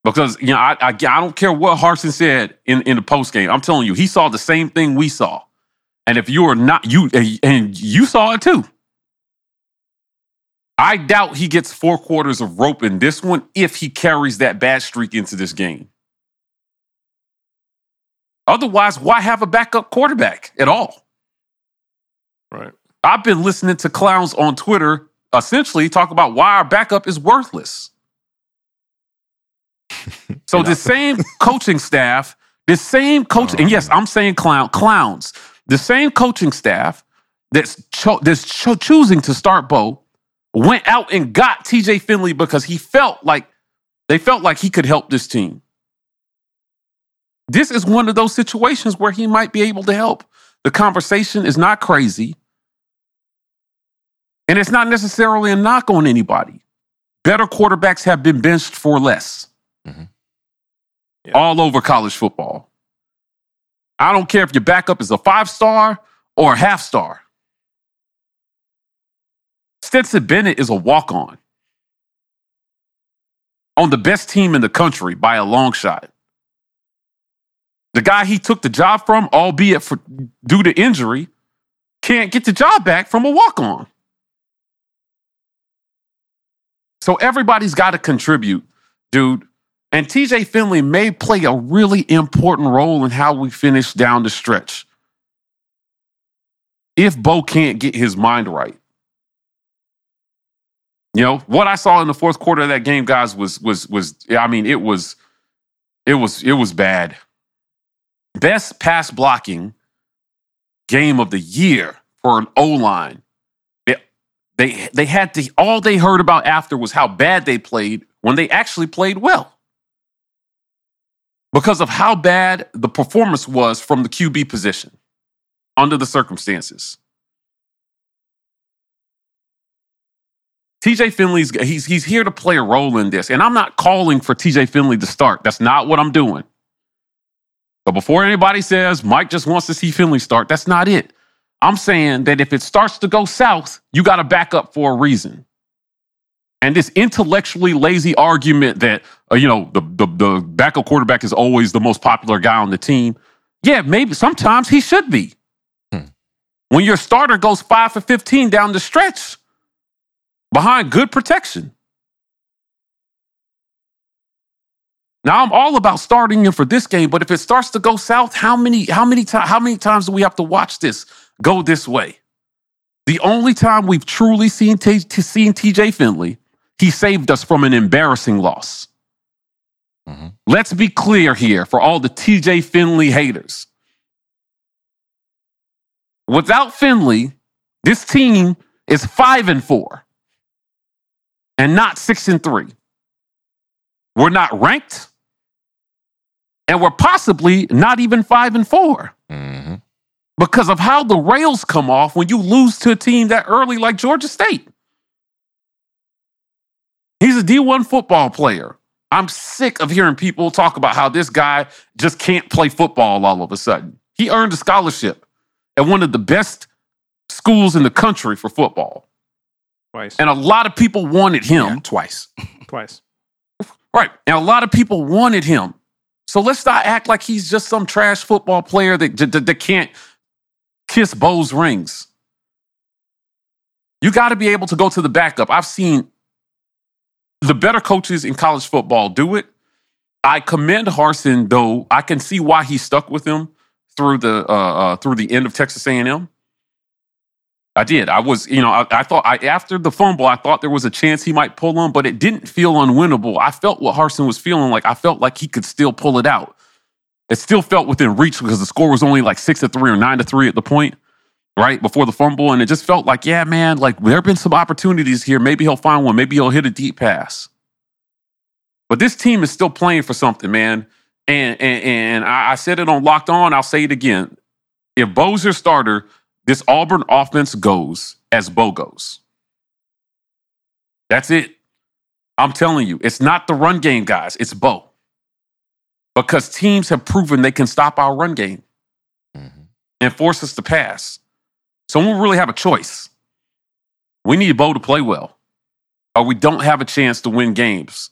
Because you know, I, I I don't care what Harsin said in, in the post game. I'm telling you, he saw the same thing we saw. And if you are not you and you saw it too. I doubt he gets four quarters of rope in this one if he carries that bad streak into this game. Otherwise, why have a backup quarterback at all? Right. I've been listening to clowns on Twitter essentially talk about why our backup is worthless. [LAUGHS] so the same coaching staff, the same coach, and yes, I'm saying clown clowns, the same coaching staff that's cho- that's cho- choosing to start Bo went out and got TJ Finley because he felt like they felt like he could help this team. This is one of those situations where he might be able to help. The conversation is not crazy. And it's not necessarily a knock on anybody. Better quarterbacks have been benched for less. Mhm. Yeah. All over college football. I don't care if your backup is a five star or a half star. Stetson Bennett is a walk on on the best team in the country by a long shot. The guy he took the job from, albeit for due to injury, can't get the job back from a walk on. So everybody's got to contribute, dude. And TJ Finley may play a really important role in how we finish down the stretch. If Bo can't get his mind right. You know, what I saw in the fourth quarter of that game, guys, was was was I mean, it was it was it was bad. Best pass blocking game of the year for an O-line. They, they they had to all they heard about after was how bad they played when they actually played well. Because of how bad the performance was from the QB position under the circumstances. TJ Finley's he's he's here to play a role in this. And I'm not calling for TJ Finley to start. That's not what I'm doing. But before anybody says Mike just wants to see Finley start, that's not it. I'm saying that if it starts to go south, you got to back up for a reason. And this intellectually lazy argument that uh, you know the, the the backup quarterback is always the most popular guy on the team. Yeah, maybe sometimes he should be. Hmm. When your starter goes five for fifteen down the stretch behind good protection. Now I'm all about starting him for this game, but if it starts to go south, how many how many times how many times do we have to watch this go this way? The only time we've truly seen T- seen TJ Finley, he saved us from an embarrassing loss. Mhm. Let's be clear here for all the TJ Finley haters. Without Finley, this team is five and four and not six and three. We're not ranked, and we're possibly not even five and four. hmm because of how the rails come off when you lose to a team that early like Georgia State. He's a D1 football player. I'm sick of hearing people talk about how this guy just can't play football all of a sudden. He earned a scholarship at one of the best schools in the country for football. Twice. And a lot of people wanted him. Yeah, twice. [LAUGHS] Twice. Right. And a lot of people wanted him. So let's not act like he's just some trash football player that, that, that can't kiss Bo's rings. You got to be able to go to the backup. I've seen the better coaches in college football do it. I commend Harsin, though. I can see why he stuck with him through the uh, uh, through the end of Texas A&M. I did. I was, you know, I, I thought I, after the fumble, I thought there was a chance he might pull him, but it didn't feel unwinnable. I felt what Harsin was feeling like. I felt like he could still pull it out. It still felt within reach because the score was only like six to three or nine to three at the point, right before the fumble, and it just felt like, yeah, man, like there have been some opportunities here. Maybe he'll find one. Maybe he'll hit a deep pass. But this team is still playing for something, man. And and, and I, I said it on Locked On. I'll say it again. If Bo's your starter, this Auburn offense goes as Bo goes. That's it. I'm telling you, it's not the run game, guys. It's Bo. Because teams have proven they can stop our run game mm-hmm. and force us to pass. So we don't really have a choice. We need Bo to play well, or we don't have a chance to win games.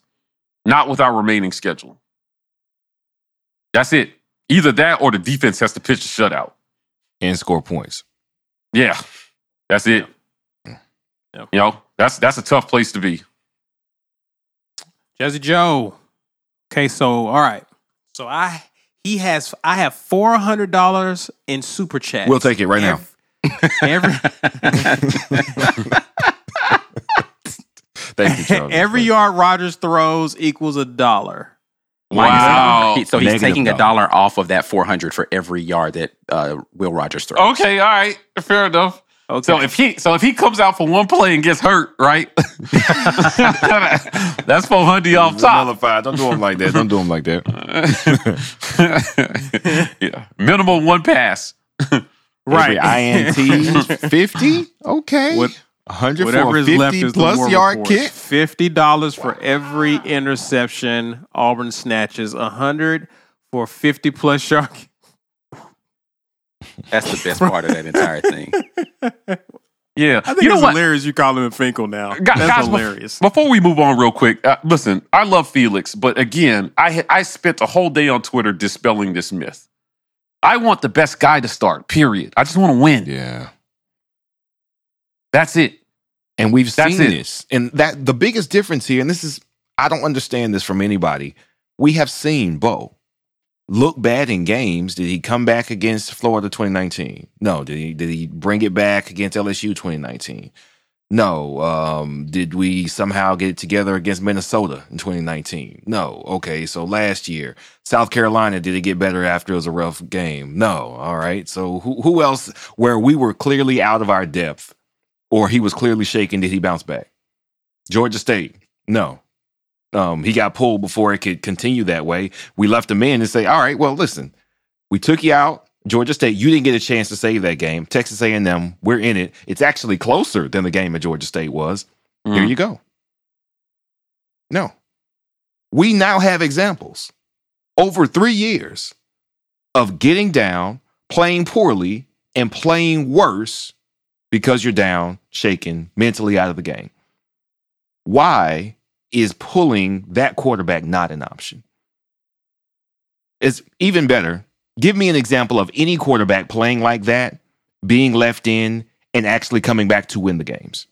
Not with our remaining schedule. That's it. Either that or the defense has to pitch a shutout. and score points. Yeah, that's it. Yeah. Mm. You know, that's that's a tough place to be. Jazzy Joe. Okay, so all right. So I he has I have four hundred dollars in super chat. We'll take it right now. Every Thank you, Charles. [LAUGHS] every yard Rogers throws equals a dollar. Wow. He- so he's Negative taking a dollar. dollar off of that 400 for every yard that uh, Will Rogers throws. Okay, all right, fair enough. Okay. So if he so if he comes out for one play and gets hurt, right? [LAUGHS] that's four hundred off top. Nullified. Don't do him like that. Don't do him like that. [LAUGHS] yeah, minimum one pass. [LAUGHS] Every INT 50? Okay. What- 100 Whatever is 50 left is the plus war yard reports. kick. Fifty dollars for every interception Auburn snatches. A hundred for fifty plus yard. Kick. That's the best part of that entire thing. [LAUGHS] Yeah, I think you know it's what? hilarious. You call him a Finkel now. Gu- That's guys, hilarious. Before we move on, real quick, uh, listen. I love Felix, but again, I I spent a whole day on Twitter dispelling this myth. I want the best guy to start. Period. I just want to win. Yeah. That's it. And we've That's seen it. this. And that the biggest difference here, and this is I don't understand this from anybody. We have seen Bo look bad in games. Did he come back against Florida 2019? No. Did he did he bring it back against LSU 2019? No. Um, did we somehow get it together against Minnesota in 2019? No. Okay, so last year, South Carolina, did it get better after it was a rough game? No. All right. So who who else where we were clearly out of our depth or he was clearly shaken, did he bounce back? Georgia State, no. Um, he got pulled before it could continue that way. We left him in and say, all right, well, listen, we took you out. Georgia State, you didn't get a chance to save that game. Texas A&M, we're in it. It's actually closer than the game at Georgia State was. Here Mhm. you go. No. We now have examples over three years of getting down, playing poorly, and playing worse because you're down, shaken, mentally out of the game. Why is pulling that quarterback not an option? It's even better. Give me an example of any quarterback playing like that, being left in, and actually coming back to win the games.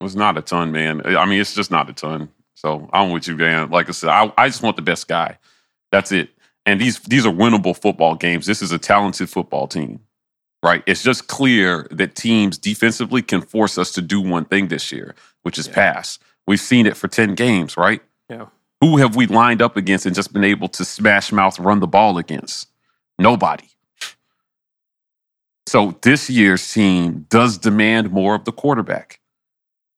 It's not a ton, man. I mean, it's just not a ton. So I'm with you, man. Like I said, I, I just want the best guy. That's it. And these these are winnable football games. This is a talented football team, right? It's just clear that teams defensively can force us to do one thing this year, which is pass. We've seen it for 10 games, right? Yeah. Who have we lined up against and just been able to smash mouth run the ball against? Nobody. So this year's team does demand more of the quarterback.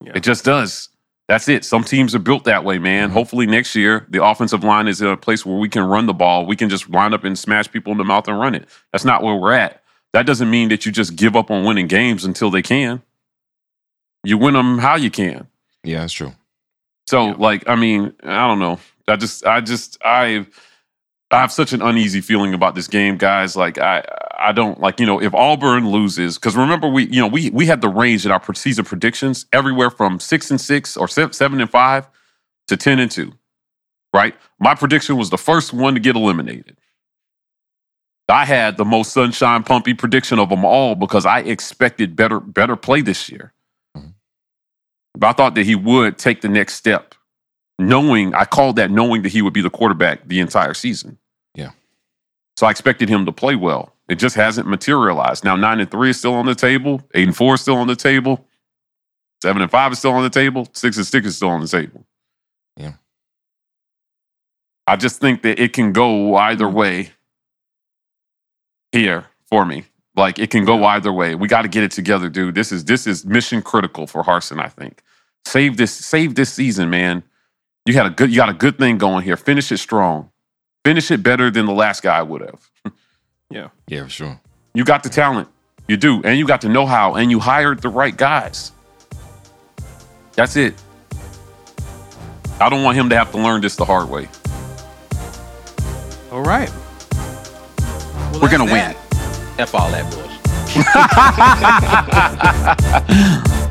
Yeah. It just does. That's it. Some teams are built that way, man. Mm-hmm. Hopefully next year the offensive line is in a place where we can run the ball. We can just line up and smash people in the mouth and run it. That's not where we're at. That doesn't mean that you just give up on winning games until they can. You win them how you can. Yeah, that's true. So, like, I mean, I don't know. I just, I just, I, I have such an uneasy feeling about this game, guys. Like, I, I don't like, you know, if Auburn loses, because remember, we, you know, we we had the range in our season predictions everywhere from six and six or seven, seven and five to ten and two, right? My prediction was the first one to get eliminated. I had the most sunshine pumpy prediction of them all because I expected better better play this year. But I thought that he would take the next step, knowing I called that knowing that he would be the quarterback the entire season. Yeah. So I expected him to play well. It just hasn't materialized. Now nine and three is still on the table. Eight and four is still on the table. Seven and five is still on the table. Six and six is still on the table. Yeah. I just think that it can go either way here for me. Like it can go either way. We got to get it together, dude. This is this is mission critical for Harsin. I think save this save this season, man. You had a good you got a good thing going here. Finish it strong. Finish it better than the last guy would have. [LAUGHS] Yeah. Yeah, for sure. You got the talent, you do, and you got the know how, and you hired the right guys. That's it. I don't want him to have to learn this the hard way. All right. Well, We're gonna that's win. F all that bullshit. [LAUGHS] [LAUGHS]